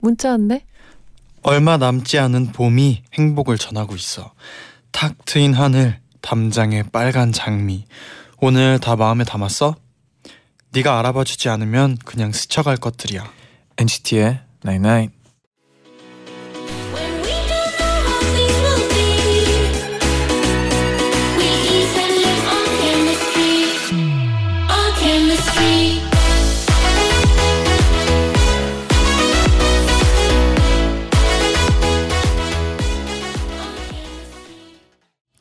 문자 왔네. 얼마 남지 않은 봄이 행복을 전하고 있어. 탁 트인 하늘, 담장에 빨간 장미. 오늘 다 마음에 담았어? 네가 알아봐 주지 않으면 그냥 스쳐갈 것들이야. NCT의 Night Night. When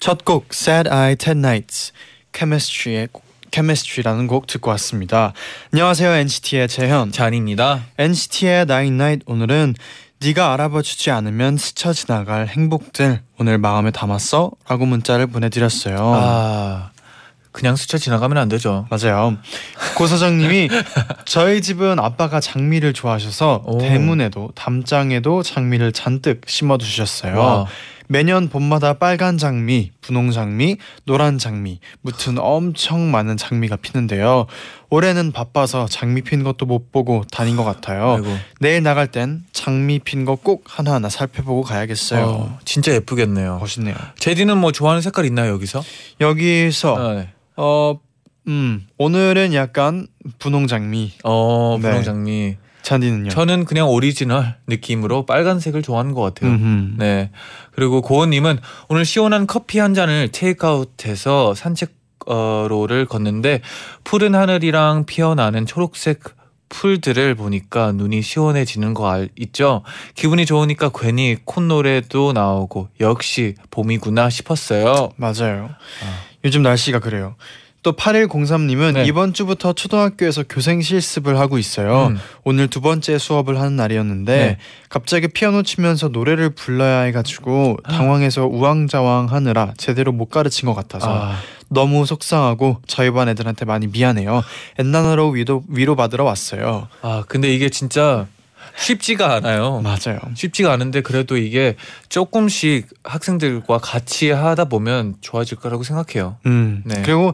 첫 곡 Sad Eye Ten Nights Chemistry의 곡- Chemistry라는 곡 듣고 왔습니다. 안녕하세요 NCT의 재현. 잔입니다. NCT의 Night Night 오늘은 네가 알아봐 주지 않으면 스쳐 지나갈 행복들 오늘 마음에 담았어? 라고 문자를 보내드렸어요. 아 그냥 스쳐 지나가면 안 되죠. 맞아요. 고 사장님이 저희 집은 아빠가 장미를 좋아하셔서 오. 대문에도 담장에도 장미를 잔뜩 심어 두셨어요. 와. 매년 봄마다 빨간 장미, 분홍 장미, 노란 장미, 무튼 엄청 많은 장미가 피는데요. 올해는 바빠서 장미 핀 것도 못 보고 다닌 것 같아요. 아이고. 내일 나갈 땐 장미 핀 거 꼭 하나하나 살펴보고 가야겠어요. 어, 진짜 예쁘겠네요. 멋있네요. 재디는 뭐 좋아하는 색깔 있나요 여기서? 여기서 아, 네. 어, 음, 오늘은 약간 분홍 장미. 어 네. 분홍 장미. 쟌디는요? 저는 그냥 오리지널 느낌으로 빨간색을 좋아하는 것 같아요. 음흠. 네. 그리고 고은님은 오늘 시원한 커피 한 잔을 테이크아웃해서 산책로를 걷는데 푸른 하늘이랑 피어나는 초록색 풀들을 보니까 눈이 시원해지는 거 알, 있죠? 기분이 좋으니까 괜히 콧노래도 나오고 역시 봄이구나 싶었어요. 맞아요. 아. 요즘 날씨가 그래요. 또 8103님은 네. 이번 주부터 초등학교에서 교생 실습을 하고 있어요. 음. 오늘 두 번째 수업을 하는 날이었는데 네. 갑자기 피아노 치면서 노래를 불러야 해가지고 당황해서 우왕좌왕 하느라 제대로 못 가르친 것 같아서 아, 너무 속상하고 저희 반 애들한테 많이 미안해요. 엔나나로 위로 위로 받으러 왔어요. 아, 근데 이게 진짜 쉽지가 않아요. 맞아요. 쉽지가 않은데 그래도 이게 조금씩 학생들과 같이 하다 보면 좋아질 거라고 생각해요. 음. 네. 그리고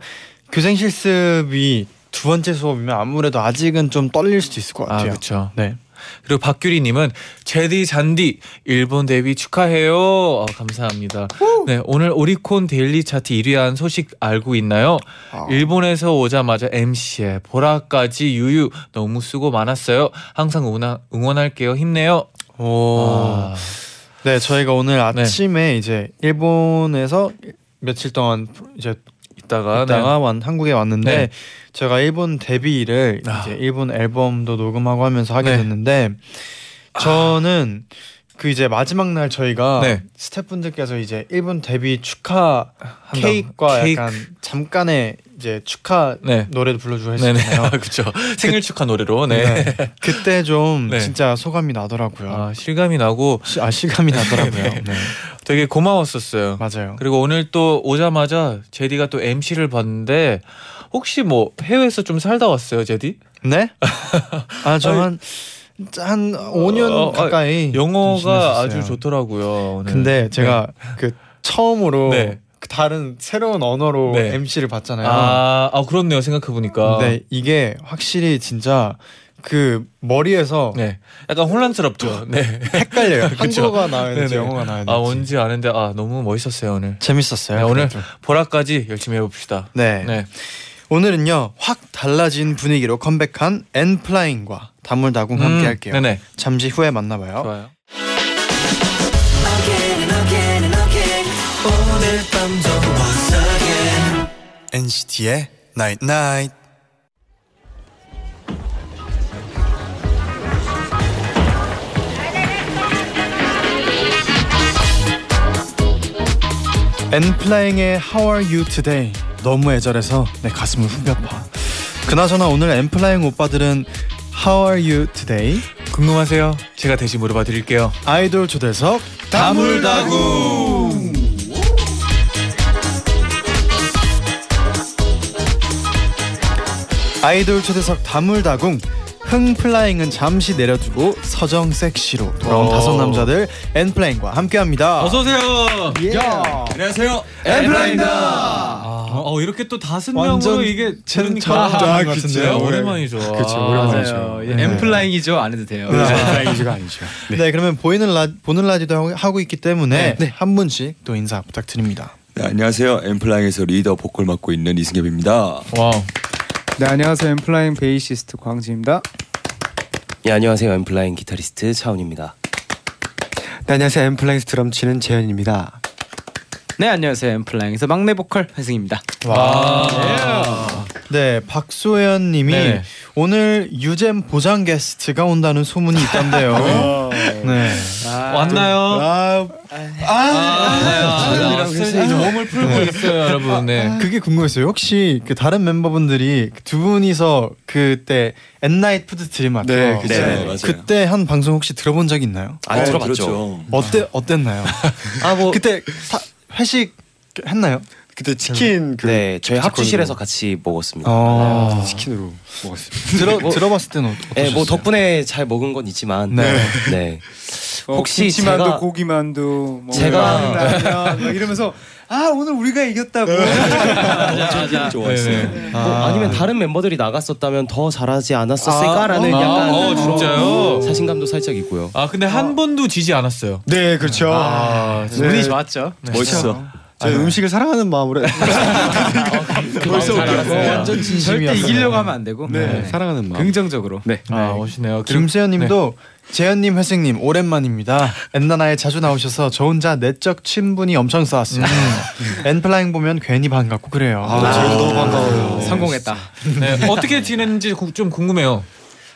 교생 실습이 두 번째 수업이면 아무래도 아직은 좀 떨릴 수도 있을 것 아, 같아요. 그렇죠. 네. 그리고 박규리님은 제디 잔디 일본 데뷔 축하해요. 어, 감사합니다. 네 오늘 오리콘 데일리 차트 1위한 소식 알고 있나요? 아. 일본에서 오자마자 MC에 보라까지 유유 너무 수고 많았어요. 항상 응원, 응원할게요. 힘내요. 오. 아, 네, 저희가 오늘 네. 아침에 이제 일본에서 며칠 동안 이제 있다가 완, 한국에 왔는데 네. 제가 일본 데뷔를 아. 이제 일본 앨범도 녹음하고 하면서 하게 네. 됐는데 저는 그 이제 마지막 날 저희가 네. 스태프분들께서 이제 일본 데뷔 축하. 케이크과 케이크. 약간 잠깐의 이제 축하 네. 노래도 불러주고 네네 했잖아요. 그렇죠. 생일 축하 노래로 네. 네. 그때 좀 네. 진짜 소감이 나더라고요. 아, 실감이 나고 시- 아 실감이 나더라고요. 네. 네. 되게 고마웠었어요. 맞아요. 그리고 오늘 또 오자마자 제디가 또 MC를 봤는데 혹시 뭐 해외에서 좀 살다 왔어요, 제디? 네? 아, 저 한, 한 5년 어, 어, 가까이. 좀 영어가. 아주 좋더라고요. 오늘. 근데 제가 그 처음으로 네. 그 다른 새로운 언어로 네. MC를 봤잖아요. 아, 아 그렇네요. 생각해 보니까. 근데 이게 확실히 진짜 그 머리에서 네. 약간 혼란스럽죠. 네. 헷갈려요. 한국어가 네네. 영어가 될지. 아 뭔지 아는데 아 너무 멋있었어요 오늘. 재밌었어요. 네, 오늘. 보라까지 열심히 해봅시다. 네. 네. 오늘은요 확 달라진 분위기로 컴백한 엔플라잉과 다물다궁 함께 음, 할게요. 네네. 잠시 후에 만나봐요. 좋아요. NCT의 Night Night. 엔플라잉의 How Are You Today 너무 애절해서 내 가슴을 후벼파. 그나저나 오늘 엔플라잉 오빠들은 How Are You Today? 궁금하세요? 제가 대신 물어봐 드릴게요. 아이돌 초대석 다물다궁. 아이돌 초대석 다물다궁 흥플라잉은 잠시 내려두고 서정 섹시로 돌아온 오. 다섯 남자들 엔플라잉과 함께합니다. 어서 오세요. 예. 안녕하세요. 엔플라잉입니다. 아, 어 이렇게 또 다섯 명으로 이게 제- 들으니까 처음 아, 것 그쵸. 같은데요. 오랜만이죠. 그쵸, 아, 오랜만이죠. 맞아요. 네. 엔플라잉이죠. 안 해도 돼요. 플라잉이즈가 아니죠. 네. 그러면 보이는 라 보는 라디오도 하고- 있기 때문에 한 분씩 또 인사 부탁드립니다. 네, 안녕하세요. 엔플라잉에서 리더 보컬 맡고 있는 이승협입니다. 와우. 네 안녕하세요. 엔플라잉 베이시스트 광진입니다. 예, 안녕하세요. 엠플라잉 기타리스트 차훈입니다. 네 안녕하세요. 엠플라잉 드럼 치는 재현입니다. 네, 안녕하세요. 엠플라잉에서 막내 보컬 회승입니다. 와. 네, 박소연 님이 네. 오늘 유잼 보장 게스트가 온다는 소문이 있던데요. 네. 왔나요? 아, 아, 스테이지 몸을 풀고 있어요, 여러분. 네. 그게 궁금했어요. 혹시 그 다른 멤버분들이 두 분이서 그때 엔나잇 푸드 드림 맞죠? 네, 그쵸. 네, 맞아요. 그때 한 방송 혹시 들어본 적 있나요? 아, 어, 들어봤죠. 그렇죠. 어때 어땠나요? 아, 뭐 그때 사, 회식 했나요? 그때 치킨 그 네, 저희 치킨으로. 합주실에서 같이 먹었습니다. 어. 치킨으로 먹었습니다. 들어 들어봤을 때는 어떠셨어요? 네, 뭐 덕분에 잘 먹은 건 있지만 네. 네. 어, 혹시 김치만두, 제가- 고기만두, 뭐 제가- 이러면서 아 오늘 우리가 이겼다고. 맞아, 맞아. 좋아했어요. 네. 뭐 아니면 다른 멤버들이 나갔었다면 더 잘하지 않았었을까라는 아, 약간 어, 진짜요? 자신감도 살짝 있고요. 아 근데 한 번도 지지 않았어요. 네 그렇죠. 아, 네. 운이 좋았죠. 멋있어. 저희 음식을 사랑하는 마음으로 벌써 완전 진심이었어요. 절대 이기려고 하면 안 되고 네, 사랑하는 마음. 긍정적으로. 네. 아 멋있네요. 그리고- 김세현님도 재현님, 회생님 오랜만입니다. 엔나나에 자주 나오셔서 저 혼자 내적 친분이 엄청 쌓았어요. 엔플라잉 보면 괜히 반갑고 그래요. 아, 저희도 너무 반가워요. 성공했다. 네, 어떻게 지냈는지 구- 좀 궁금해요.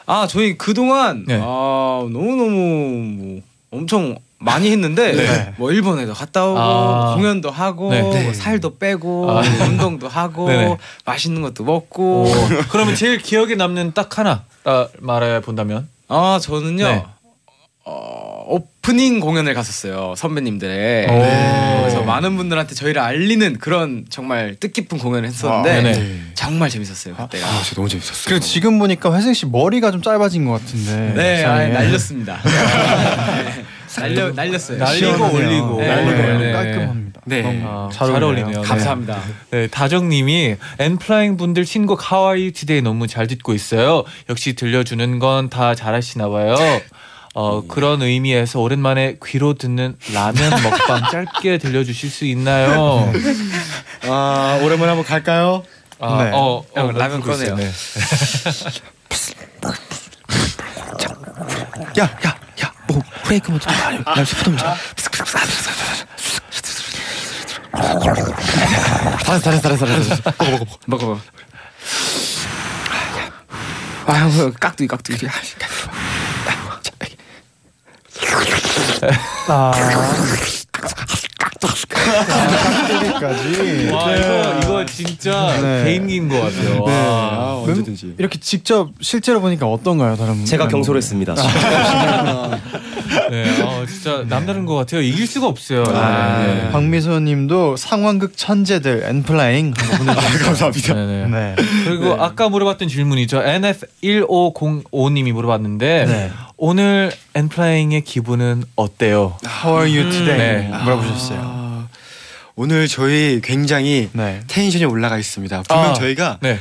아 저희 그 동안 네. 아 너무 너무 뭐 엄청 많이 했는데 네. 뭐 일본에도 갔다 오고 아. 공연도 하고 네. 뭐 살도 빼고 아. 운동도 하고 네네. 맛있는 것도 먹고 오, 그러면 제일 기억에 남는 딱 하나 아, 말해 본다면 아 저는요 네. 어, 오프닝 공연을 갔었어요 선배님들의 오. 그래서 많은 분들한테 저희를 알리는 그런 정말 뜻깊은 공연을 했었는데 아. 정말 재밌었어요 그때가 아, 진짜 너무 재밌었어요. 그리고 지금 보니까 회승 씨 머리가 좀 짧아진 것 같은데. 네 아. 날렸습니다 네. 날려 날렸어요 날리고 시원하네요. 올리고. 네. 날리고 네. 올리고 깔끔합니다. 네. 아, 잘, 잘 어울리네요. 네. 감사합니다. 네, 다정님이 엔플라잉 분들 신곡 How are you today 너무 잘 듣고 있어요. 역시 들려주는 건 다 잘하시나 봐요. 어, 그런 의미에서 오랜만에 귀로 듣는 라면 먹방 짧게 들려주실 수 있나요? 아 오랜만에 한번 갈까요? 아, 네. 어, 어, 형, 라면. 꺼내요. 네. 야, 야, 야, 뭐 후레이크 먼저. 야, 스프 먼저. 잘했어 잘했어 잘했어 먹어 먹어 먹어 먹어 아 뭐, 깍두기 깍두기 아. 깍두기 까지. 와 이거 이거 진짜 네. 개인기인 것 같아요. 와. 아, 언제든지. 이렇게 직접 실제로 보니까 어떤가요, 다른 제가? 경솔했습니다 네, 어, 진짜 남다른 것 같아요. 이길 수가 없어요. 아, 네. 박미소님도 상황극 천재들 엔플라잉 한번 보내주셨어요. 감사합니다. 네네. 네. 그리고 아까 물어봤던 질문이죠. NF1505님이 물어봤는데 네. 오늘 엔플라잉의 기분은 어때요? How are you today? 네. 물어보셨어요. 아, 오늘 저희 굉장히 네. 텐션이 올라가 있습니다. 분명 아, 저희가 네.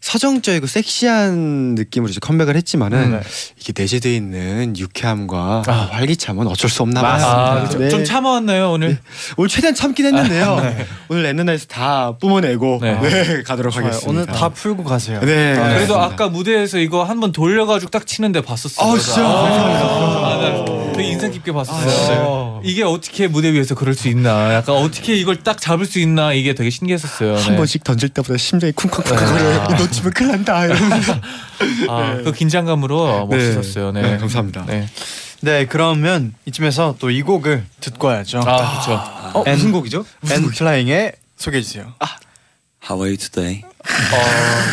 서정적이고 섹시한 느낌으로 이제 컴백을 했지만은 네. 이게 내재되어 있는 유쾌함과 아. 활기참은 어쩔 수 없나 아, 봐요. 좀, 네. 좀 참아왔나요 오늘? 오늘 최대한 참긴 했는데요. 오늘 엔나나에서 다 뿜어내고 네. 네. 가도록 좋아요. 하겠습니다. 오늘 다 풀고 가세요. 네. 그래도 그렇습니다. 아까 무대에서 이거 한번 돌려가지고 딱 치는데 봤었어요. 아, 진짜? 아, 나 되게 인상 깊게 봤었어요. 이게 어떻게 무대 위에서 그럴 수 있나? 약간 어떻게 이걸 딱 잡을 수 있나? 이게 되게 신기했었어요. 한 네. 번씩 던질 때보다 심장이 쿵쾅쿵쾅 거려요. 네. 놓치면 큰일 난다. 이러면서. 아, 그 긴장감으로 멋있었어요. 네. 네, 감사합니다. 네. 네, 그러면 이쯤에서 또 이 곡을 듣고 와야죠. 아, 그렇죠. 어, 엔- 무슨 곡이죠? 엔플라잉의 소개해 주세요. How are you today?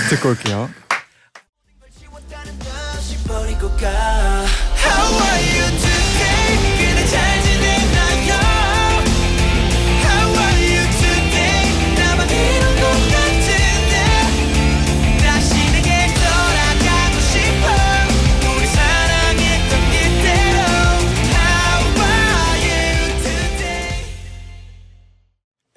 듣고 올게요. How are you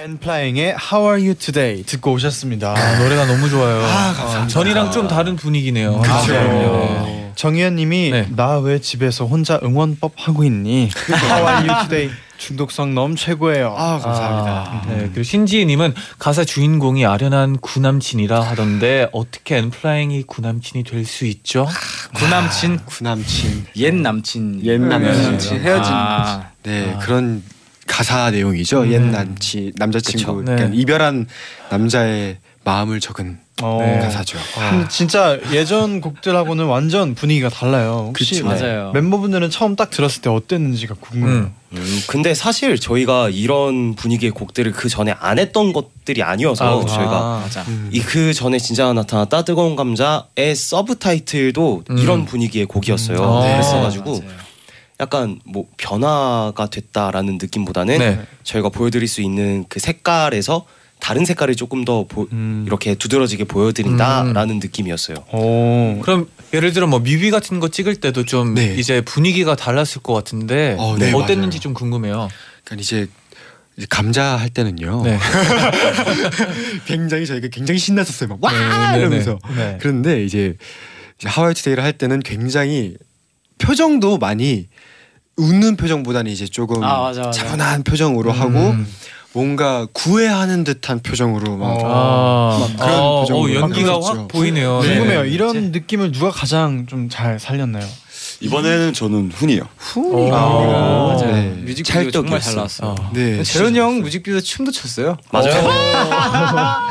엔플라잉의 How Are You Today 듣고 오셨습니다. 아, 노래가 너무 좋아요. 아, 감사합니다. 전이랑 좀 다른 분위기네요. 네. 정희연님이 네. 나왜 집에서 혼자 응원법 하고 있니? How Are You Today 중독성 너무 최고예요. 아 감사합니다. 네, 그리고 신지희님은 가사 주인공이 아련한 구남친이라 하던데 어떻게 엔플라잉이 구남친이 될 수 있죠? 구남친, 구남친. 옛 남친, 옛 남친. 헤어진 아. 네 그런 가사 내용이죠. 옛 남친 남자친구 그쵸. 네. 그러니까 이별한 남자의 마음을 적은 어. 네. 가사죠. 근데 진짜 예전 곡들하고는 완전 분위기가 달라요. 혹시 그쵸. 맞아요. 멤버분들은 처음 딱 들었을 때 어땠는지가 궁금해요. 음. 음, 근데 사실 저희가 이런 분위기의 곡들을 그 전에 안 했던 것들이 아니어서 아. 저희가 맞아. 이그 전에 진짜가 나타났다 뜨거운 감자의 서브 타이틀도 음. 이런 분위기의 곡이었어요. 음. 아, 그랬어가지고 맞아요. 약간 뭐 변화가 됐다라는 느낌보다는 네. 저희가 보여드릴 수 있는 그 색깔에서 다른 색깔을 조금 더 보- 음. 이렇게 두드러지게 보여드린다라는 느낌이었어요. 오. 그럼 예를 들어 뭐 뮤비 같은 거 찍을 때도 좀 네. 이제 분위기가 달랐을 것 같은데 어, 네, 어땠는지 맞아요. 좀 궁금해요. 그러니까 이제 감자 할 때는요. 네. 굉장히 저희가 굉장히 신났었어요. 막와 네, 네, 네. 이러면서. 네. 그런데 이제 이제 하와이 투데이를 할 때는 굉장히 표정도 많이 웃는 표정보다는 이제 조금 아, 맞아, 맞아. 차분한 표정으로 음. 하고 뭔가 구애하는 듯한 표정으로 막 아, 막 그런 어, 표정으로 어, 연기가 바뀌었죠. 확 보이네요. 네. 궁금해요. 네. 이런 느낌을 누가 가장 좀 잘 살렸나요? 이번에는 저는 훈이요. 오. 아, 맞아요. 네. 뮤직비디오 정말 잘. 나왔어요. 어. 네. 재현이 형 뮤직비디오 춤도 췄어요. 맞아요.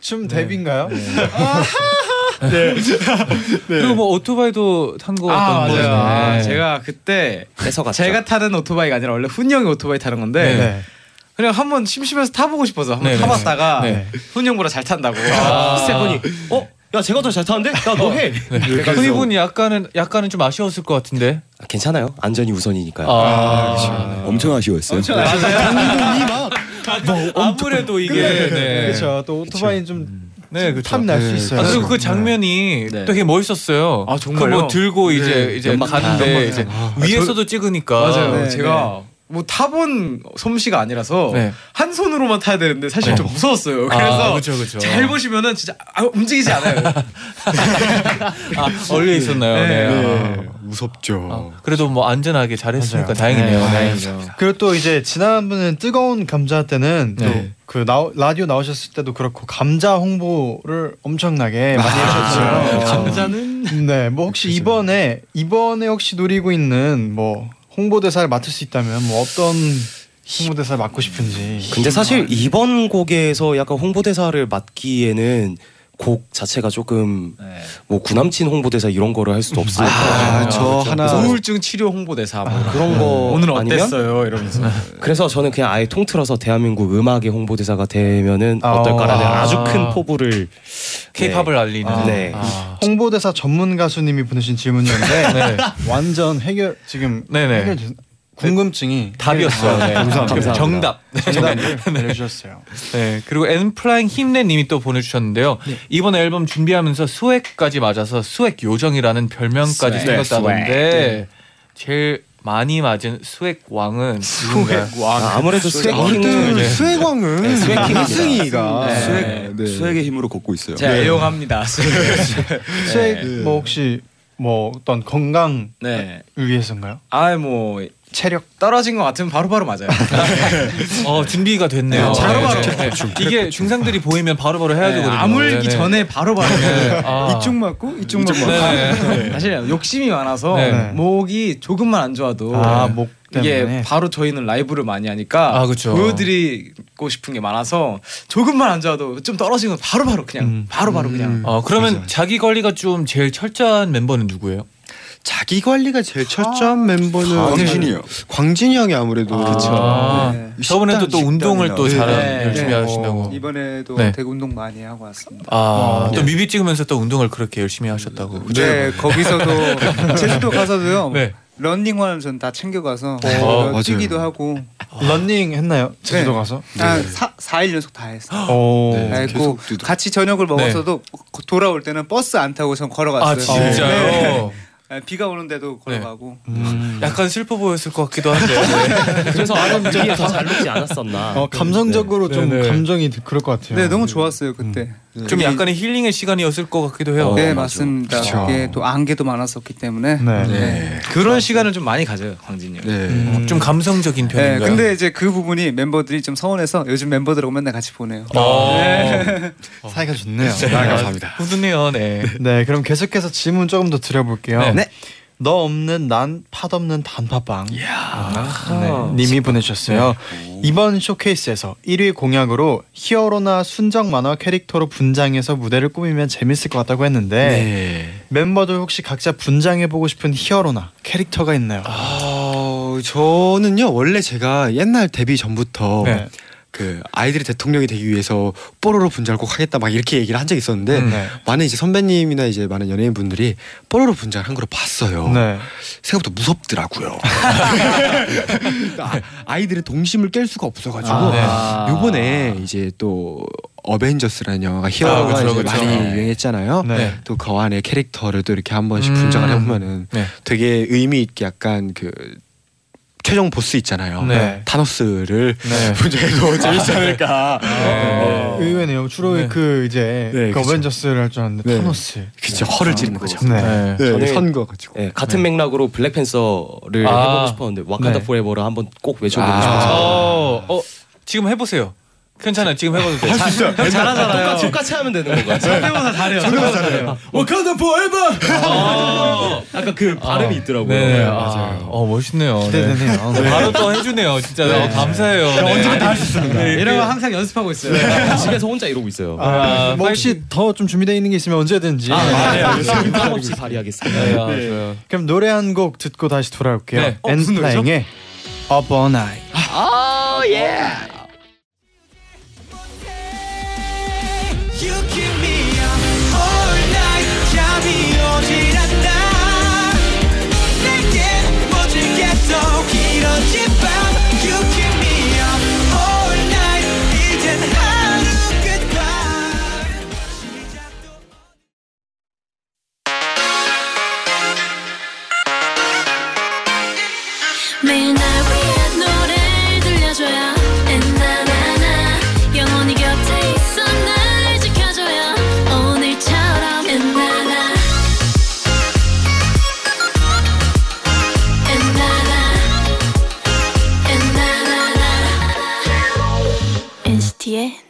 춤 데뷔인가요? 그리고 뭐 오토바이도 탄거 아. 맞아요. 아, 네. 제가 그때 뺏어갔죠. 제가 타는 오토바이가 아니라 원래 훈이 형이 오토바이 타는 건데 네. 그냥 한번 심심해서 타보고 싶어서 한번 네, 네, 타봤다가 네. 훈이 형보다 잘 탄다고. 아. 스테프니, 어? 야 제가 더 잘 타는데? 야 너 해. 훈이 분이 약간은 약간은 좀 아쉬웠을 것 같은데. 아, 괜찮아요. 안전이 우선이니까요. 아, 엄청 아쉬웠어요. 아무래도 이게 네. 그렇죠. 또 오토바이 좀 네, 그렇죠. 탐이 날수 네. 있어요. 아, 그리고 그 장면이 네. 되게 멋있었어요. 아, 정말요? 그뭐 들고 이제 이제 연막 가는데 연막 이제 아, 위에서도 찍으니까 맞아요. 네, 제가 뭐 타본 솜씨가 아니라서 네. 한 손으로만 타야 되는데 사실 네. 좀 무서웠어요. 아, 그래서 그쵸, 그쵸. 잘 보시면은 진짜 아, 움직이지 않아요. 아, 얼려 있었나요? 네. 네. 네. 아. 무섭죠. 아, 그래도 뭐 안전하게 잘했으니까. 다행이네요. 네, 네. 다행이죠. 그리고 또 이제 지난번에 뜨거운 감자 때는 네. 또 그 라디오 나오셨을 때도 그렇고 감자 홍보를 엄청나게 많이 해주셨어요. 감자는 네, 뭐 혹시 이번에 이번에 혹시 노리고 있는 뭐 홍보대사를 맡을 수 있다면 뭐 어떤 홍보대사를 맡고 싶은지. 근데 사실 이번 곡에서 약간 홍보대사를 맡기에는 곡 자체가 조금 네. 뭐 구남친 홍보대사 이런 거를 할 수도 없으니까 아, 저. 하나 우울증 치료 홍보대사 뭐 그런 거 오늘 어땠어요? 이러면서 그래서 저는 그냥 아예 통틀어서 대한민국 음악의 홍보대사가 되면은 아. 어떨까라는 아. 아주 큰 포부를 K-팝을 알리는. 아, 네. 아. 홍보대사 전문 가수님이 보내신 질문이었는데 네. 완전 해결 지금 네네. 해결 궁금증이 답이었어요. 네. 감사합니다. 정답. 정답을 알려주셨어요. 네. 그리고 엔플라잉 힘내님이 또 보내주셨는데요. 이번 앨범 준비하면서 수액까지 맞아서 수액 요정이라는 별명까지 수액. 생겼다던데 제일 많이 맞은 수액 왕은? 아, 수액킹 아무튼 네. 수액왕은 네, 수액킹입니다. 회승이가 네. 수액, 네. 수액의 힘으로 걷고 있어요. 제가 애용합니다. 수액 뭐 혹시 뭐 어떤 건강을 네. 위해서인가요? 아뭐 체력 떨어진 것 같으면 바로바로 맞아요. 어 준비가 됐네요. 네, 바로바로. 네. 이게 증상들이 보이면 바로바로 해야 네, 되거든요. 아프기 네, 네. 전에 바로바로. 아. 이쪽 맞고 이쪽 맞고 네. 사실 욕심이 많아서 네. 목이 조금만 안 좋아도 아 목 이게 때문에 바로 저희는 라이브를 많이 하니까 아, 그쵸. 보여드리고 싶은 게 많아서 조금만 안 좋아도 좀 떨어지면 바로바로 그냥 음. 바로바로 그냥 어 그러면 맞아요. 자기 관리가 좀 제일 철저한 멤버는 누구예요? 자기 관리가 제일 철저한 멤버는 광진이요. 광진이 형이 아무래도 아, 네. 저번에도 또 식단, 운동을 또 식단이나. 잘 네. 열심히 네. 하신다고. 이번에도 네. 되게 운동 많이 하고 왔습니다. 아, 또 네. 뮤비 찍으면서 또 운동을 그렇게 열심히 하셨다고. 네, 거기서도 제주도 가서도요. 네. 런닝화는 전 다 챙겨가서 어, 맞아요. 뛰기도 하고 런닝 했나요? 제주도 네. 가서? 한 사, 4일 연속 다 했어요. 오. 네. 했고 뛰더- 같이 저녁을 먹었어도 돌아올 때는 버스 안 타고 전 걸어갔어요. 아 진짜요? 네. 아, 비가 오는데도 걸어가고. 음. 약간 슬퍼 보였을 것 같기도 한데. 그래서 아는 뮤비에 더잘 녹지 않았었나. 어, 감성적으로 네. 좀 네, 네. 감정이 그럴 것 같아요. 네, 너무 좋았어요 그때. 좀 약간의 힐링의 시간이었을 것 같기도 해요. 네, 맞아. 맞습니다. 그쵸. 그게 또 안개도 많았었기 때문에. 네. 네. 그런 시간을 좀 많이 가져요 광진이 형. 네. 음, 좀 감성적인 네, 편인가요? 근데 이제 그 부분이 멤버들이 좀 서운해서 요즘 멤버들하고 맨날 같이 보내요. 어, 사이가 좋네요. 아, 감사합니다. 후드네요. 네. 네, 그럼 계속해서 질문 조금 더 드려볼게요. 네. 네. 너 없는 난 팥 없는 단팥빵. 아, 네, 님이 보내주셨어요. 이번 쇼케이스에서 1위 공약으로 히어로나 순정 만화 캐릭터로 분장해서 무대를 꾸미면 재밌을 것 같다고 했는데 네. 멤버들 혹시 각자 분장해보고 싶은 히어로나 캐릭터가 있나요? 어, 저는요 원래 제가 옛날 데뷔 전부터 네. 그 아이들이 대통령이 되기 위해서 뽀로로 분장을 꼭 하겠다 막 이렇게 얘기를 한 적이 있었는데 음, 네. 많은 이제 선배님이나 이제 많은 연예인 분들이 뽀로로 분장을 한 걸 봤어요. 네. 생각보다 무섭더라고요. 아, 아이들의 동심을 깰 수가 없어가지고 아, 네. 요번에 이제 또 어벤져스라는 영화가 히어로가 아, 이제 그쵸. 많이 네. 유행했잖아요. 네. 또그 안에 캐릭터를 또 이렇게 한 번씩 음. 분장을 해보면은 네. 되게 의미 있게 약간 그 최종 보스 있잖아요. 네. 타노스를 네. 분장해도 재밌지 않을까. 어, 의외네요. 주로 네. 그 이제 네, 그. 어벤져스를 할 줄 알았는데 네. 타노스. 그쵸 허를 찌르는 거죠. 네. 네. 네, 저는- 선 그어가지고. 네, 같은 맥락으로 블랙팬서를 아. 해보고 싶었는데 와칸다 네. 포에버를 한번 꼭 외쳐보고 아. 싶어서 어, 어, 지금 해보세요. 괜찮아요. 지금 해봐도 돼. 할수 있어요. 형 잘하잖아요. 똑같이, 똑같이 하면 되는 건가요? 성대모사 잘해요. 잘해요. 와칸다 포에버. 어, 아까 그 발음이 있더라고요. 네, 네, 아, 맞아요. 어 멋있네요. 네. 기대되네요. 네. 바로 또 해주네요. 진짜 어, 감사해요. 네. 언제든 다할 수 있습니다. 네, 이런 그- 거 항상 연습하고 있어요. 집에서 혼자 이러고 있어요. 아, 뭐 혹시 더 좀 준비되어 있는 게 있으면 언제든지. 부담 없이 발휘하겠습니다. 네, 아. 그럼 노래 한 곡 듣고 다시 돌아올게요. 네. 어, 엔플라잉의 Up All Night. You 뻗을겠어 길어진 밤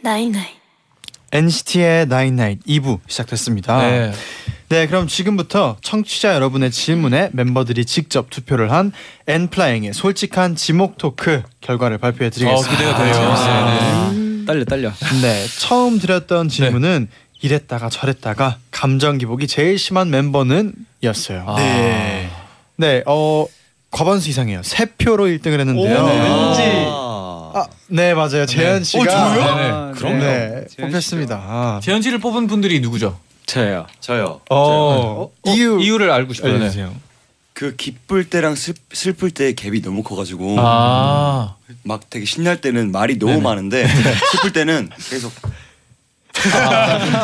night night NCT의 night night 2부 시작됐습니다. 네. 네, 그럼 지금부터 청취자 여러분의 질문에 멤버들이 직접 투표를 한 엔플라잉의 솔직한 지목 토크 결과를 발표해 어, 드리겠습니다. 기대가 돼요. 아, 네, 네. 떨려 떨려. 네, 처음 드렸던 질문은 이랬다가 저랬다가 감정 기복이 제일 심한 멤버는이었어요. 아. 네, 네, 어 과반수 이상이에요. 세 표로 1등을 했는데요. 오, 왠지 아, 아, 네 맞아요. 재현 씨가 어, 저요? 네, 아, 그럼 네. 네, 재현 뽑혔습니다. 아. 재현 씨를 뽑은 분들이 누구죠? 저요. 저요. 어, 이유 이유를 알고 싶어요. 네. 알려주세요. 그 기쁠 때랑 슬, 슬플 때 갭이 너무 커가지고 아, 막 되게 신날 때는 말이 너무 네네. 많은데 슬플 때는 계속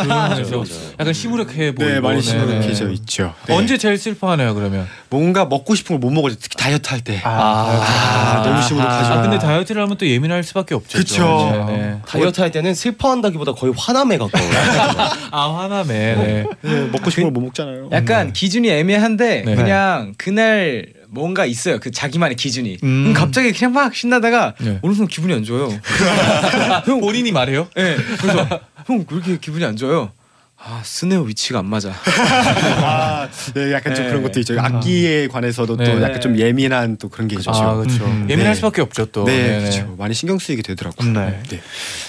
아, 그렇죠. 약간 시무룩해 보이고. 네, 많이 네, 시무룩해져 네. 있죠. 네. 언제 제일 슬퍼하네요, 그러면? 뭔가 먹고 싶은 걸 못 먹을 때 특히 다이어트 할 때. 아, 너무 시무룩하죠. 아, 근데 다이어트를 하면 또 예민할 수밖에 없죠. 그쵸. 네, 네. 다이어트 할 때는 슬퍼한다기보다 거의 화남에 가까워요. 아, 화남에. 네. 네, 먹고 싶은 걸 못 먹잖아요. 약간 기준이 애매한데 네. 그냥 그날 뭔가 있어요. 그 자기만의 기준이. 음. 갑자기 그냥 막 신나다가 네. 어느 순간 기분이 안 좋아요. 형 본인이 말해요? 네. 그래서 형왜 이렇게 기분이 안 좋아요? 아 스네어 위치가 안 맞아. 아, 네, 약간 좀 네. 그런 것도 있죠. 악기에 관해서도 네. 또 약간 좀 예민한 또 그런 게 있죠. 아, 그렇죠. 음, 예민할 네. 수밖에 없죠, 또. 네, 네, 네. 그렇죠. 많이 신경 쓰이게 되더라고요. 네.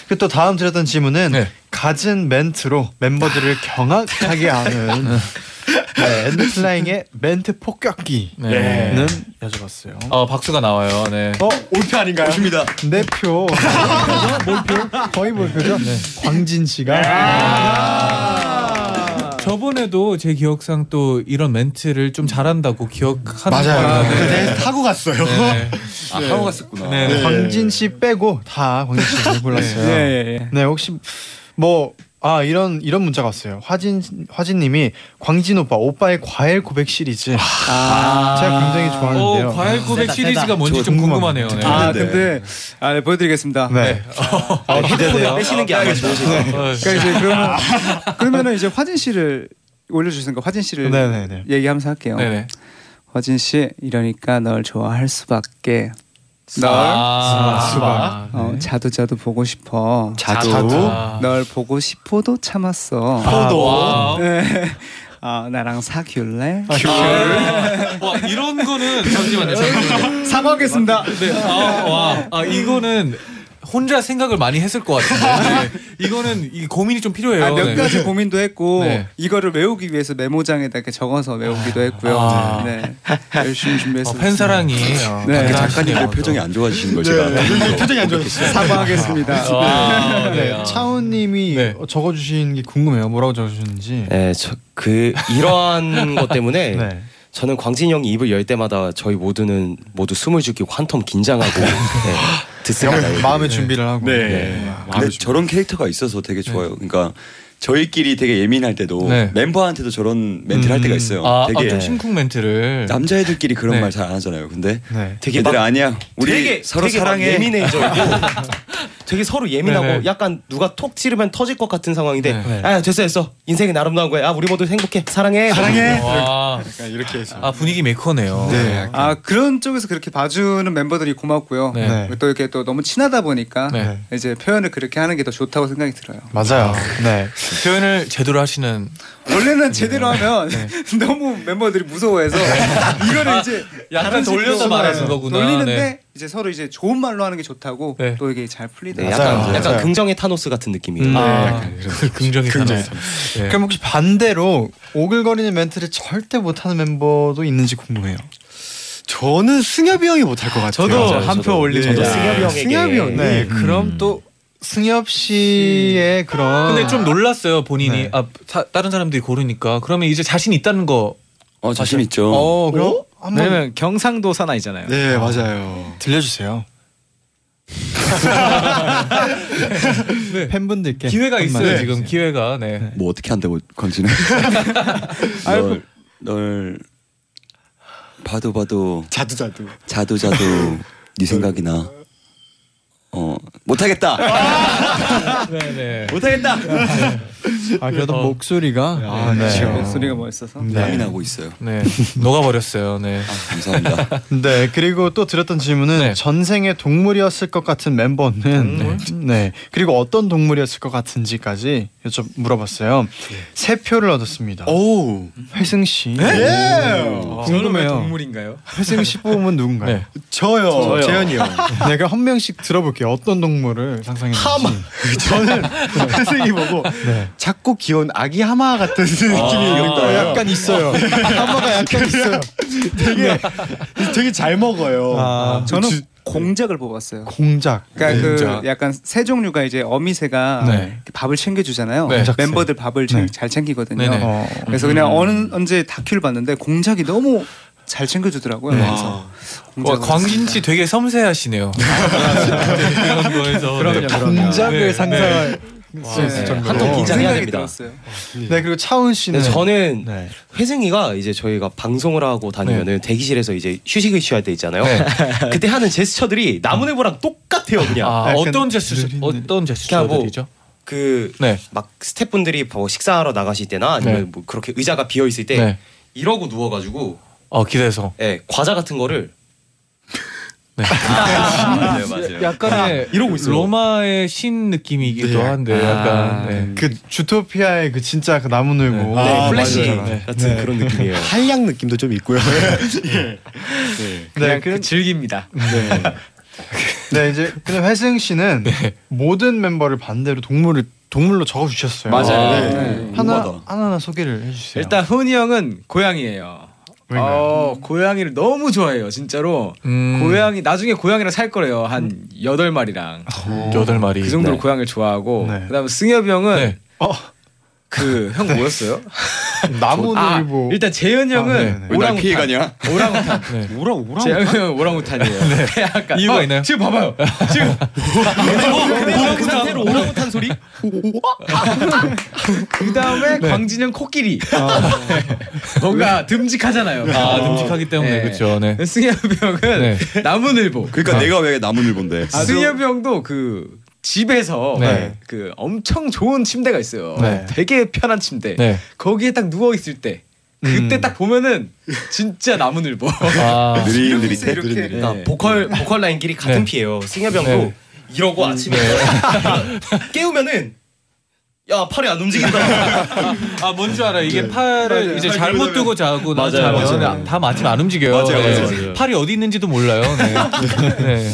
그리고 또 다음 드렸던 질문은 네. 갖은 멘트로 멤버들을 경악하게 하는 네, 엔플라잉의 멘트 폭격기는 네. 여쭤봤어요. 어 박수가 나와요. 네. 어 몰표 아닌가요? 좋습니다. 내 표. 몰표? 거의 몰표죠? 광진 씨가. 아. 저번에도 제 기억상 또 이런 멘트를 좀 잘한다고 기억하는 맞아요. 거예요. 네. 타고 갔어요. 네. 아 하고 갔었구나. 네. 네. 광진 씨 빼고 다 광진 씨를 골랐어요. 예. 네 혹시 뭐 아 이런 이런 문자가 왔어요. 화진 화진님이 광진 오빠 오빠의 과일 고백 시리즈 아. 제가 굉장히 좋아하는데요. 어, 과일 고백 세다, 시리즈가 세다. 뭔지 저 좀. 궁금하네요. 네. 아 네. 근데 아 네, 보여드리겠습니다. 네. 아, 기대돼요. 빼시는 게 아마 같아요. 어, 그러니까 이제 그러면 그러면은 이제 화진 씨를 올려주시니까 화진 씨를 네네네. 얘기하면서 할게요. 네네. 화진 씨 이러니까 널 좋아할 수밖에. 널 아, 수박. 어, 자두 자두 보고 싶어. 자두. 아. 널 보고 싶어도 참았어. 아, 네. 아 나랑 사귈래? 와 이런 거는 잠시만요. 잠시만요. 사과하겠습니다. 네. 아, 와. 아 이거는 혼자 생각을 많이 했을 것 같은데 네. 이거는 이 고민이 좀 필요해요. 아, 몇 네. 가지 고민도 했고 네. 이거를 외우기 위해서 메모장에다 이렇게 적어서 외우기도 했고요. 아. 네. 열심히 준비했어요. 어, 팬 사랑이 어, 네. 그 대단하시네요. 작가님들 표정이 안 좋아지시는 걸 제가 표정이 안 좋았어요. 사과하겠습니다. 아, 네. 네, 아. 차우님이 네. 적어주신 게 궁금해요. 뭐라고 적어주셨는지. 네, 저, 그 이러한 것 때문에 네. 저는 광진 형이 입을 열 때마다 저희 모두는 모두 숨을 죽이고 한텀 긴장하고 네, 듣습니다. 영- 마음의 준비를 하고. 네. 근데 저런 캐릭터가 있어서 되게 좋아요. 그러니까 저희끼리 되게 예민할 때도 네. 멤버한테도 저런 멘트를 할 때가 있어요. 아, 되게 아, 좀 심쿵 멘트를 남자애들끼리 그런 네. 말 잘 안 하잖아요. 근데 네. 되게 얘들 막 아니야. 우리 되게 서로 되게 막 사랑해. 예민해져 있고 되게 서로 예민하고 네네. 약간 누가 톡 찌르면 터질 것 같은 상황인데 네. 아 됐어 됐어 인생이 아름다운 거야 아 우리 모두 행복해 사랑해 사랑해. 와, 약간 이렇게 해서. 아 분위기 메이커네요. 네. 아 그런 쪽에서 그렇게 봐주는 멤버들이 고맙고요. 네. 네. 또 이렇게 또 너무 친하다 보니까 네. 이제 표현을 그렇게 하는 게 더 좋다고 생각이 들어요. 맞아요. 네. 표현을 제대로 하시는 원래는 제대로 하면 너무 멤버들이 무서워해서 이거를 이제 약간 돌려서 말하는 거구나. 돌리는데 네. 이제 서로 이제 좋은 말로 하는 게 좋다고 네. 또 이게 잘 네, 풀리더라고요. 맞아요, 약간 약간 맞아요. 긍정의 타노스 같은 느낌이에요 음, 네. 아, 긍정이 긍정이 사나요. 네. 그럼 혹시 반대로 오글거리는 멘트를 절대 못하는 멤버도 있는지 궁금해요. 저는 승엽이 형이 못할 것 같아요. 저도 한 표 올립니다. 저도 승엽이 형에게 승엽이 형이 네, 그럼 또 승엽 씨의 그런. 근데 좀 놀랐어요 본인이 네. 아 사- 다른 사람들이 고르니까 그러면 이제 자신 있다는 거 어 자신 있죠. 어, 그럼 한번 왜냐면 경상도 사나이잖아요. 네 맞아요. 들려주세요. 팬분들께 기회가 있어요 해주세요. 지금 기회가 네. 뭐 어떻게 한다고 광진은? 널, 널 봐도 봐도 자두 자두. 자도 자도 네 생각이 나. 어 못하겠다. 네 네. 못하겠다. 아 그래도 어. 목소리가 아, 그렇죠. 네. 목소리가 멋있어서. 땀이 나고 있어요. 네 녹아버렸어요. 네. 감사합니다. 네 그리고 또 드렸던 질문은 네. 전생에 동물이었을 것 같은 멤버는 네 그리고 어떤 동물이었을 것 같은지까지 여쭤 물어봤어요. 세 표를 얻었습니다. 오. 회승 씨 예. 궁금해요. 동물인가요? 회승 씨 뽑으면 누군가요? 네. 저요. 저요. 재현이 형. 내가 한 명씩 들어볼게요. 어떤 동물을 상상했는지. 저는 회승이 보고 네. 작고 귀여운 아기 하마 같은 느낌이 있는 어, 거예요. 약간 있어요. 하마가 약간 있어요. 되게 되게 잘 먹어요. 아, 저는 주- 공작을 뽑았어요. 공작. 그러니까 공작. 그 약간 새 종류가 이제 어미새가 네. 밥을 챙겨주잖아요. 네. 멤버들 밥을 챙- 네. 잘 챙기거든요. 네네. 어, 그래서 그냥 어느 언제 다큐를 봤는데 공작이 너무 잘 챙겨주더라고요. 네. 그래서 와, 공작을 광진 씨 되게 섬세하시네요. 그런 거에서 그럼 네. 공작을 네, 상상할 수 네. 한통 긴장해야 생각이 됩니다. 들었어요. 네 그리고 차운 씨는 근데 저는 네. 회승이가 이제 저희가 방송을 하고 다니면은 대기실에서 이제 휴식을 취할 때 있잖아요. 네. 그때 하는 제스처들이 나무늘보랑 똑같아요, 그냥. 아, 어떤 제스처 어떤 제스처들이죠? 그 네. 막 스태프분들이 뭐 식사하러 나가실 때나 아니면 네. 뭐 그렇게 의자가 비어 있을 때 네. 이러고 누워가지고 어 기대서. 예, 과자 같은 거를 네. 맞아요, 맞아요. 약간의 이러고 있어요. 로마의 신 느낌이기도 네. 한데 약간 네. 그 주토피아의 그 진짜 그 나무늘보 네. 네, 아, 플래시. 네. 같은 그런 느낌이에요. 한량 느낌도 좀 있고요. 네, 그냥 그, 그 즐깁니다. 네 이제 근데 회승 씨는 모든 멤버를 반대로 동물을 동물로 적어 주셨어요. 맞아요. 네. 하나. 하나 하나 소개를 해주세요. 일단 훈이 형은 고양이에요. 어, 고양이를 너무 좋아해요, 진짜로. 음. 고양이 나중에 고양이랑 살 거래요. 한 여덟 마리랑. 여덟 마리. 그 정도로 네. 고양이를 좋아하고. 네. 그다음에 승엽이 형은 네. 그 형 뭐였어요? 나무늘보. 아, 일단 재현 형은 아, 네, 네. 오랑우탄. 피해가냐? 오랑우탄. 네. 오랑 오랑. 재현 형은 오랑우탄이에요. 약간 이유가 어, 있나요? 지금 봐봐요. 지금 그 상태로 오랑우탄 소리? 그 다음에 광진형 코끼리. 뭔가 듬직하잖아요. 아 듬직하기 때문에 네. 그렇죠. 네. 승엽이 형은 네. 나무늘보. 그러니까 내가 왜 나무늘 본데? 승엽이 형도 그 집에서 네. 그 엄청 좋은 침대가 있어요. 네. 되게 편한 침대. 네. 거기에 딱 누워 있을 때 그때 음. 딱 보면은 진짜 나무늘보. 아. 느릿느릿해. 이렇게. 느릿느릿. 그러니까 네. 보컬 보컬 라인끼리 같은 네. 피예요. 승엽이 형도 네. 이러고 아침에 깨우면은 야 팔이 안 움직인다. 아 뭔지 알아. 이게 팔을 이제 잘못 두고 자고 나 맞아요, 자면 맞아요. 다 마침 안 움직여요. 맞아요, 네. 맞아요, 맞아요. 팔이 어디 있는지도 몰라요. 네. 네.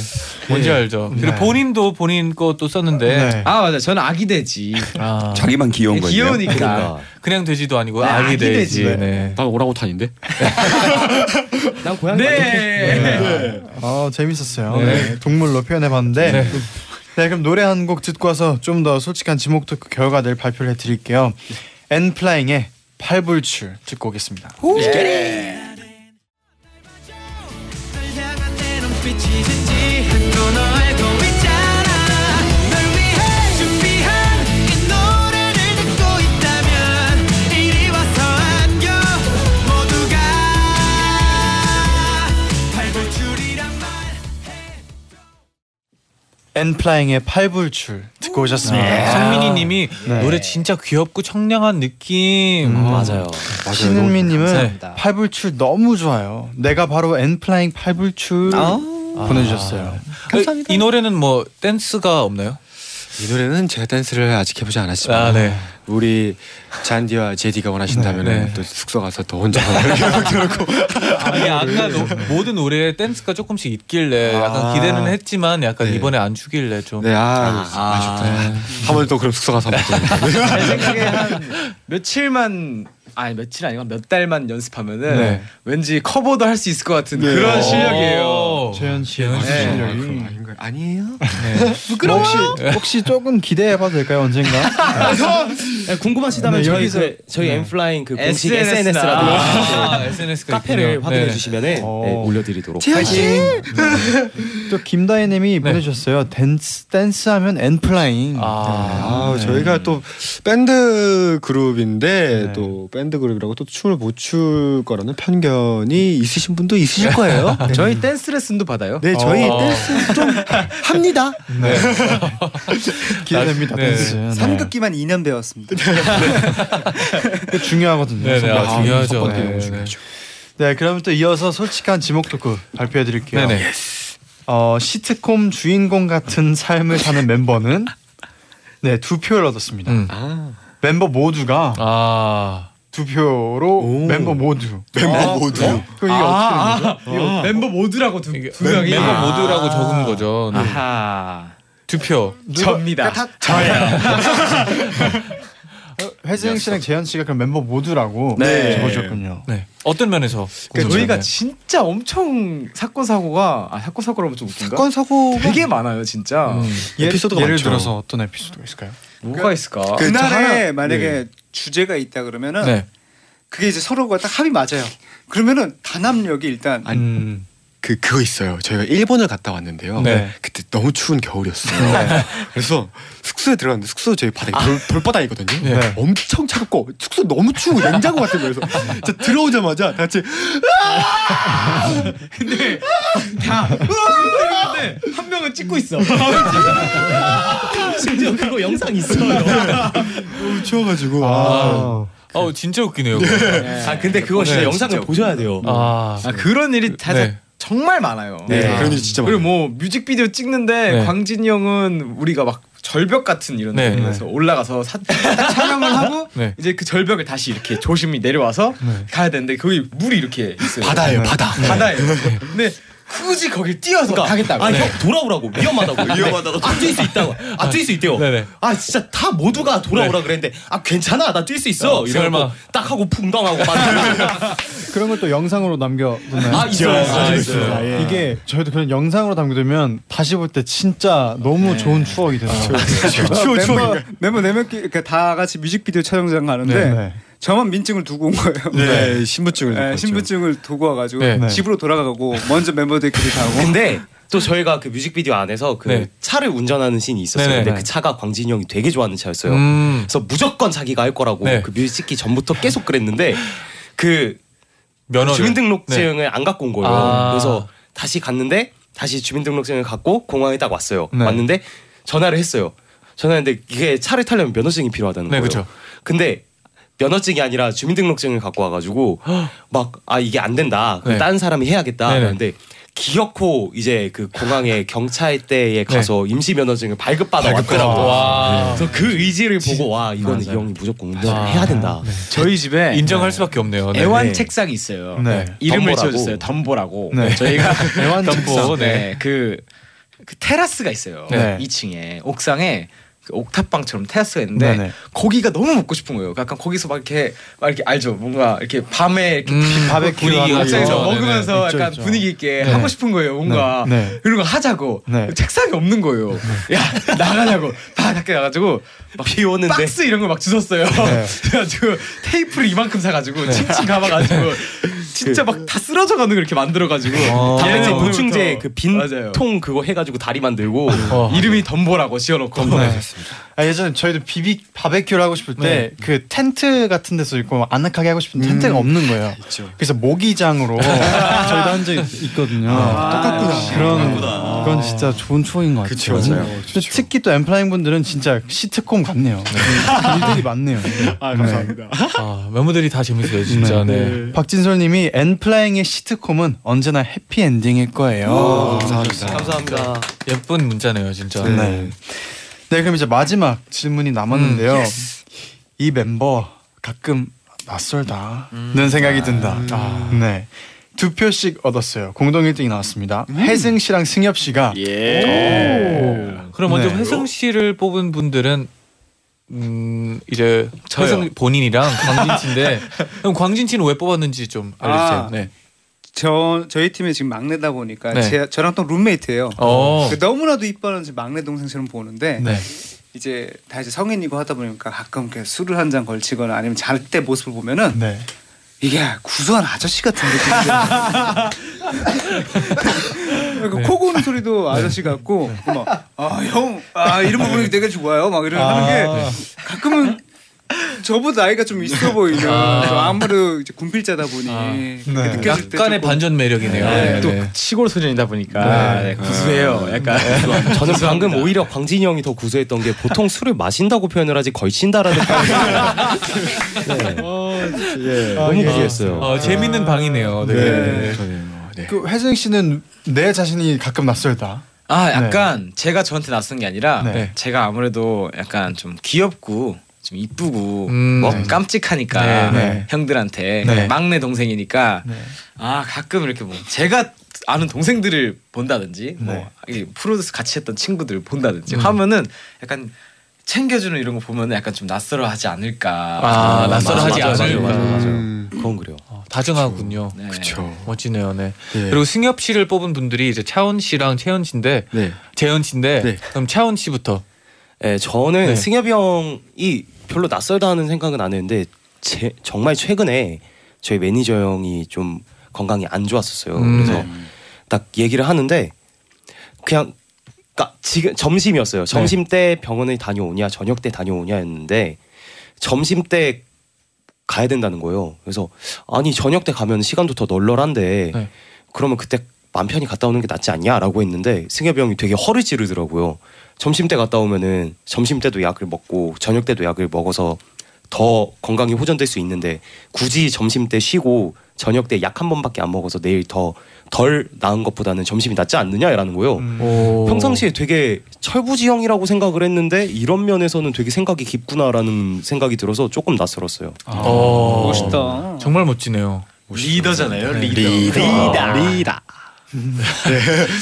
뭔지 알죠. 그리고 네. 본인도 본인 것도 썼는데 네. 아 맞아. 저는 아기 돼지. 아, 자기만 귀여운 거예요. 귀여우니까. 그러니까 그냥 돼지도 아니고 네, 아기 아기 돼지. 돼지. 네. 난 오랑우탄인데. 난 고양이 네. 어 재밌었어요. 네. 네. 동물로 표현해봤는데. 네. 네. 그럼 노래 한 곡 듣고 와서 좀 더 솔직한 지목 토크 결과들 발표를 해드릴게요. 엔플라잉의 팔불출 듣고 오겠습니다. 내 눈빛이 진지 한 건 엔플라잉의 팔불출 듣고 오셨습니다. 성민이님이 네. 노래 진짜 귀엽고 청량한 느낌. 음. 맞아요. 신은미님은 감사합니다. 팔불출 너무 좋아요. 내가 바로 엔플라잉 팔불출 아. 보내주셨어요. 그, 이 노래는 뭐 댄스가 없나요? 이 노래는 제가 댄스를 아직 해보지 않았지만 아 네. 우리 잔디와 제디가 원하신다면 네, 네. 또 숙소 가서 더 혼자 이렇게 아니 아까 노, 모든 노래에 댄스가 조금씩 있길래 약간 아. 기대는 했지만 약간 네. 이번에 안 추길래 좀. 네, 아, 아, 아쉽다. 한번 또 그럼 숙소 가서 한번 또. 제 생각에 한 며칠만 아니 며칠 아니고 몇 달만 연습하면은 네. 왠지 커버도 할 수 있을 것 같은 네. 그런 오. 실력이에요. 재현 씨 재현 씨 네. 아, 실력이 아닌가요? 아니에요? 뭐 혹시 혹시 조금 기대해봐도 될까요 언젠가? 네, 궁금하시다면 네, 저희 여기서- 그 저희 네. 엔플라잉 그 공식 SNS 나. SNS라든지 아, SNS가 카페를 확인해 주시면은 어. 네, 올려드리도록 또 김다혜님이 네. 보내주셨어요. 댄스 댄스하면 엔플라잉. 아, 아, 저희가 또 밴드 그룹인데 네. 또 밴드 그룹이라고 또 춤을 못 출 거라는 편견이 있으신 분도 있으실 거예요. 저희 댄스 레슨 도 받아요. 네, 저희 어. 댄스 좀 합니다. 네. 기대됩니다 네. 댄스. 네. 3급기만 2년 배웠습니다. 그게 중요하거든요. 네, 네, 아, 선발. 중요하죠. 네, 네, 네. 중요하죠. 네, 그럼 또 이어서 솔직한 지목 토크 발표해 드릴게요. 네 네. 어, 시트콤 주인공 같은 삶을 사는 멤버는 네 두 표를 얻었습니다. 음. 아, 멤버 모두가 아. 두 표로 오. 멤버 모두. 멤버 모두. 그럼 이게 아, 어떻게 되는 거죠? 아, 멤버 모두라고 두, 이게 두 명이 멤버 아. 모두라고 적은 거죠. 네. 아하. 두 표. 접니다. 회승 씨랑 재현 씨가 그럼 멤버 모두라고 네. 적어주셨군요. 네. 어떤 면에서? 그러니까 궁금해요. 저희가 진짜 엄청 사건 사고가 아 사건 사고라면 좀 웃긴가? 사건 사고 되게 많아요 진짜. 음. 에피소드가 예를 많죠. 들어서 어떤 에피소드가 있을까요? 뭐가 있을까? 그 그날에 하나- 만약에 주제가 있다 그러면은 네. 그게 이제 서로가 딱 합이 맞아요. 그러면은 단합력이 일단 음. 그 그거 있어요. 저희가 일본을 갔다 왔는데요. 네. 그때 너무 추운 겨울이었어요. 그래서 숙소에 들어갔는데 숙소 저희 바닥에 돌, 돌바닥이거든요. 네. 엄청 차갑고 숙소 너무 추워 냉장고 같은 거여서 진짜 들어오자마자 다 같이 다 근데 한 명은 찍고 있어. 심지어 그거 영상 있어요. 너무 추워가지고 아. 어 진짜 웃기네요. 아 근데 그거 진짜 네, 영상을 보셔야 돼요. 아. 아 그런 일이 다 네. 정말 많아요. 네, 아. 그런 일이 진짜 그리고 많아요. 뭐 뮤직비디오 찍는데 네. 광진이 형은 우리가 막 절벽 같은 이런 네. 데서 올라가서 사, 딱 촬영을 하고 네. 이제 그 절벽을 다시 이렇게 조심히 내려와서 네. 가야 되는데 거기 물이 이렇게 있어요. 바다예요, 바다. 바다예요. 근데 굳이 거길 뛰어서 가겠다고. 아, 네. 형 돌아오라고 위험하다고. 위험하다고. 아 뛸 수 있다고. 아 뛸 수 있대요. 네네. 아 진짜 다 모두가 돌아오라 그랬는데 아 괜찮아 나 뛸 수 있어. 어, 설마. 딱 하고 풍덩하고 막. 그런 걸 또 영상으로 남겨두나요? 아, 있어요. 아, 있어요. 있어요. 예. 이게 저희도 그런 영상으로 남겨두면 다시 볼 때 진짜 너무 좋은 추억이 되요 멤버 멤버 네 명끼리 그러니까 다 같이 뮤직비디오 촬영장 가는데 네, 네. 저만 민증을 두고 온 거예요. 네, 신분증을 네, 왔죠. 신분증을 두고 와가지고 네. 네. 집으로 돌아가고 먼저 멤버들끼리 가고. 근데 또 저희가 그 뮤직비디오 안에서 그 네. 차를 운전하는 씬이 있었어요. 네네. 근데 네. 그 차가 광진이 형이 되게 좋아하는 차였어요. 음. 그래서 무조건 자기가 할 거라고 네. 그 뮤직 찍기 전부터 계속 그랬는데 그 면허를 주민등록증을 네. 안 갖고 온 거예요. 아. 그래서 다시 갔는데 다시 주민등록증을 갖고 공항에 딱 왔어요. 네. 왔는데 전화를 했어요. 전화했는데 이게 차를 타려면 면허증이 필요하다는 네, 거예요. 그쵸. 근데 면허증이 아니라 주민등록증을 갖고 와가지고 막 아 이게 안 된다. 네. 다른 사람이 해야겠다. 네네. 그런데 기어코 이제 그 공항에 경찰대에 가서 임시 면허증을 발급받아 왔더라고. 와. 그래서 그 의지를 보고 와 이거는 이 형이 무조건 운전을 해야 된다. 저희 집에 인정할 수밖에 없네요. 네. 애완 네. 책상이 있어요. 네. 이름을. 지어줬어요. 덤보라고. 네. 저희가 애완 덤보, 책상. 네. 네, 그, 그 테라스가 있어요. 네. 2층에 옥상에 그 옥탑방처럼 테라스가 있는데 네네. 거기가 너무 먹고 싶은 거예요. 약간 거기서 막 이렇게 막 이렇게 알죠. 뭔가 이렇게 밤에 이렇게 음, 바베큐 옥상에서 있죠. 먹으면서 있죠, 약간 있죠. 분위기 있게 네. 하고 싶은 거예요. 뭔가 네, 네. 이런 거 하자고 네. 책상이 없는 거예요. 야 나가냐고 다 밖에 나가지고 막비 오는데 박스 이런 걸막 주웠어요. 그래가지고 테이프를 이만큼 사가지고 칭칭 감아가지고 진짜 막 다 쓰러져 가는 걸 이렇게 만들어 가지고 단백질 얘네는 보충제 오늘부터- 그. 빈통 그거 해 가지고 다리 만들고 어. 이름이 덤보라고 지어 놓고 아, 예전에 저희도 비비 바베큐를 하고 싶을 때 그 텐트 같은 데서 있고 아늑하게 하고 싶은 텐트가 없는 거예요. 그래서 모기장으로 저희도 한 적이 있거든요. 똑같구나. 그런 그건 진짜 좋은 추억인 것 같아요. 그쵸, 맞아요. 근데 특히 또 엠플라잉 분들은 진짜 시트콤 같네요. 일들이 많네요. 아 감사합니다. 아, 멤버들이 다 재밌어요, 진짜. 네. 박진솔님이 엔플라잉의 시트콤은 언제나 해피 엔딩일 거예요. 감사합니다. 감사합니다. 예쁜 문자네요, 진짜. 네. 네, 그럼 이제 마지막 질문이 남았는데요. 음, 이 멤버 가끔 낯설다는 생각이 든다. 아, 네. 두 표씩 얻었어요. 공동 1등이 나왔습니다. 혜승 씨랑 승엽 씨가 예. 그럼 먼저 네. 회승 씨를 뽑은 분들은 음 이제 저요. 회승 본인이랑 광진 씨인데 그럼 광진 씨는 왜 뽑았는지 좀 알려주세요. 아. 네. 저 저희 팀에 지금 막내다 보니까 네. 제, 저랑 또 룸메이트예요. 어. 그 너무나도 이뻐하는 제 막내 동생처럼 보는데 네. 이제 다 이제 성인이고 하다 보니까 가끔 이렇게 술을 한 잔 걸치거나 아니면 잘 때 모습을 보면은 네. 이게 구수한 아저씨 같은 느낌이 그코 고는 소리도 아저씨 같고 막아형아 이런 부분이 되게 좋아요. 막 이런 하는 게 가끔은 저보다 나이가 좀 있어 보이는 아. 아무래도 이제 군필자다 보니 그렇게 느껴질 때 약간의 조금 반전 매력이네요. 네, 네. 또 네. 시골 소년이다 보니까 네, 구수해요. 약간. 저는 방금 오히려 광진이 형이 더 구수했던 게 보통 술을 마신다고 표현을 하지 걸친다라는 표현을 네. 너무 구수했어요. 어, 재밌는 방이네요. 네. 네. 그 혜승 씨는 내 자신이 가끔 낯설다. 아 약간 제가 저한테 낯선 게 아니라 네. 제가 아무래도 약간 좀 귀엽고 좀 이쁘고 음, 뭐 네. 깜찍하니까 네, 네. 형들한테 네. 막내 동생이니까 네. 아 가끔 이렇게 뭐 제가 아는 동생들을 본다든지 네. 뭐이 프로듀스 같이 했던 친구들을 본다든지 음. 하면은 약간 챙겨주는 이런 거 보면 약간 좀 낯설어하지 않을까 아, 음, 낯설어하지 않을까. 맞아, 맞아. 음, 그건 그래요. 어, 다정하군요. 네. 그쵸. 멋지네요. 네. 네. 그리고 승엽 씨를 뽑은 분들이 이제 차원 씨랑 채연 씨인데 네. 재현 씨인데 네. 그럼 차원 씨부터. 네, 저는 네. 승엽이 형이 별로 낯설다는 생각은 안 했는데 제, 정말 최근에 저희 매니저 형이 좀 건강이 안 좋았었어요. 음. 그래서 딱 얘기를 하는데 그냥 그러니까 지금 점심이었어요. 점심 때 병원에 다녀오냐, 저녁 때 다녀오냐였는데 점심 때 가야 된다는 거예요. 그래서 아니 저녁 때 가면 시간도 더 널널한데 네. 그러면 그때 맘 편히 갔다 오는 게 낫지 않냐라고 했는데 승엽이 형이 되게 허를 찌르더라고요. 점심 때 갔다 오면은 점심 때도 약을 먹고 저녁 때도 약을 먹어서 더 건강이 호전될 수 있는데 굳이 점심 때 쉬고 저녁 때 약 한 번밖에 안 먹어서 내일 더 덜 나은 것보다는 점심이 낫지 않느냐라는 거예요. 오. 평상시에 되게 철부지형이라고 생각을 했는데 이런 면에서는 되게 생각이 깊구나라는 생각이 들어서 조금 낯설었어요. 어. 멋있다. 정말 멋지네요. 리더잖아요 네. 리더 리더. 리더.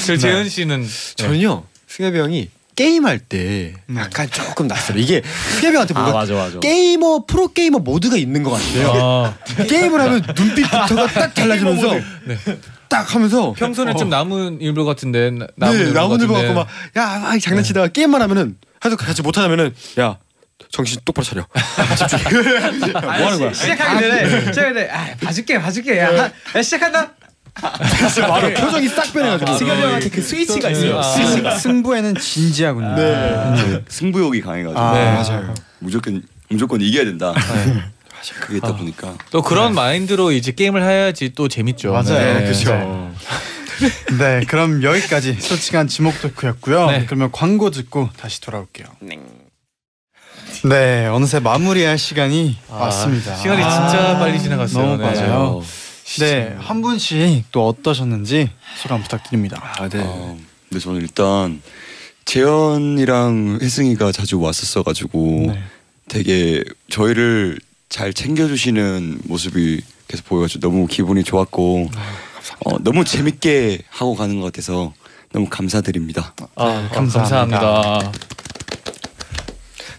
저 재현 씨는 저는요 승엽이 형이 게임할 때 약간 조금 낯설어. 이게 승엽이 형한테 아 뭔가 맞아 맞아. 게이머 프로 게이머 모드가 있는 것 같아요. 아, 게임을 하면 눈빛 부터가 딱 달라지면서 딱 하면서 평소는 좀 남은 일부 같은데 나- 남은 네, 일부 같은데. 갖고 막야 막 장난치다가 게임만 하면은 하도 같이 못하냐면은 야 정신 똑바로 차려. 집중해. 뭐 하는 거야? 시작하기 전에 시작하기 전에 아 봐줄게 봐줄게 야, 하- 야 시작한다. 바로 표정이 싹 변해가지고. 승엽이 형한테 그 스위치가 있어요. 스위치가. 승부에는 진지하군요. 네. 승부욕이 강해가지고 아, 네. 맞아요. 무조건 무조건 이겨야 된다. 그게 있다 보니까 또 그런 마인드로 이제 게임을 해야지 또 재밌죠. 맞아요. 네. 그렇죠. 네, 그럼 여기까지 솔직한 지목 토크였고요. 네. 그러면 광고 듣고 다시 돌아올게요. 네, 어느새 마무리할 시간이 아, 왔습니다. 시간이 진짜 빨리 지나갔어요. 너무 네. 맞아요. 네, 한 분씩 또 어떠셨는지 소감 부탁드립니다. 아 네. 어, 근데 저는 일단 재현이랑 혜승이가 자주 왔었어가지고 네. 되게 저희를 잘 챙겨주시는 모습이 계속 보여가지고 너무 기분이 좋았고 어, 너무 재밌게 하고 가는 것 같아서 너무 감사드립니다. 아, 감사합니다. 감사합니다.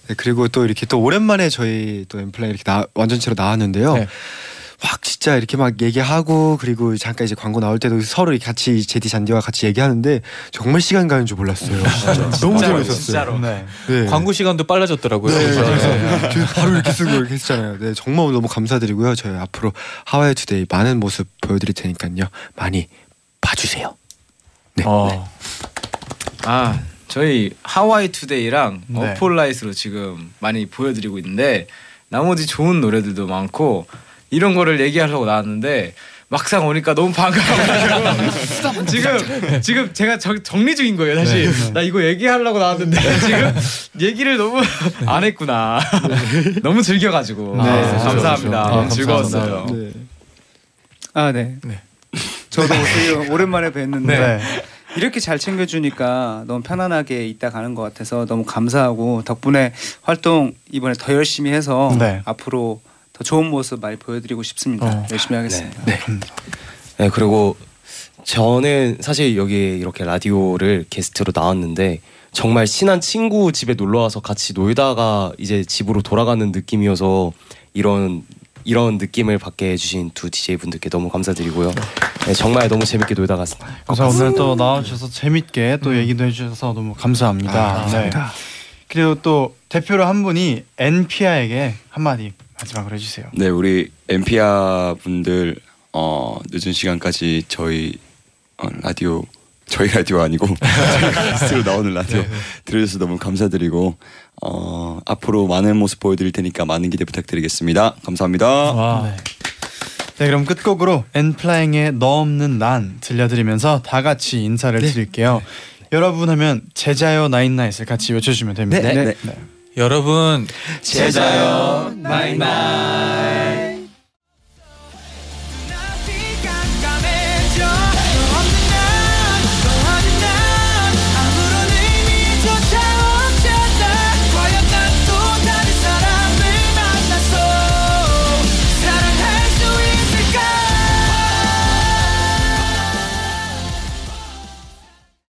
네, 그리고 또 이렇게 또 오랜만에 저희 또 엠플라이 이렇게 나, 완전체로 나왔는데요. 네. 확 진짜 이렇게 막 얘기하고 그리고 잠깐 이제 광고 나올 때도 서로 같이 제디 잔디와 같이 얘기하는데 정말 시간 가는 줄 몰랐어요. 너무 재밌었어요. 진짜로. 네. 네. 광고 시간도 빨라졌더라고요. 네, 네. 저희 바로 이렇게 쓰고 이렇게 했잖아요. 네, 정말 너무 감사드리고요. 저희 앞으로 How R U Today 많은 모습 보여드릴 테니까요. 많이 봐주세요. 네. 어. 아 저희 How R U Today랑 네. Up All Night으로 지금 많이 보여드리고 있는데 나머지 좋은 노래들도 많고 이런 거를 얘기하려고 나왔는데 막상 오니까 너무 반가워가지고 지금 지금 제가 정, 정리 중인 거예요 사실 나 이거 얘기하려고 나왔는데 지금 얘기를 너무 안 했구나 너무 즐겨가지고 네, 네, 그렇죠, 감사합니다 그렇죠. 아, 즐거웠어요 네. 아 네. 네. 저도 오랜만에 뵀는데 네. 이렇게 잘 챙겨주니까 너무 편안하게 있다 가는 것 같아서 너무 감사하고 덕분에 활동 이번에 더 열심히 해서 네. 앞으로 더 좋은 모습 많이 보여드리고 싶습니다. 어. 열심히 하겠습니다. 네 그리고 저는 사실 여기 이렇게 라디오를 게스트로 나왔는데 정말 친한 친구 집에 놀러 와서 같이 놀다가 이제 집으로 돌아가는 느낌이어서 이런 이런 느낌을 받게 해주신 두 DJ 분들께 너무 감사드리고요. 네, 정말 너무 재밌게 놀다 갔습니다. 그래서 오늘 또 나와주셔서 재밌게 또 얘기도 해주셔서 너무 감사합니다. 아, 감사합니다. 네. 그리고 또 대표로 한 분이 엔피아에게 한마디 마지막으로 해주세요. 네, 우리 엠피아 분들 어, 늦은 시간까지 저희 어, 라디오 저희 라디오 아니고 저희 게스트로 나오는 라디오 들어주셔서 너무 감사드리고 어, 앞으로 많은 모습 보여드릴 테니까 많은 기대 부탁드리겠습니다. 감사합니다. 와. 네. 네, 그럼 끝곡으로 엔플라잉의 너 없는 난 들려드리면서 다 같이 인사를 드릴게요. 여러분 하면 제자요 나인나잇을 같이 외쳐주시면 됩니다. 네, 네. 여러분 제자요 나인나잇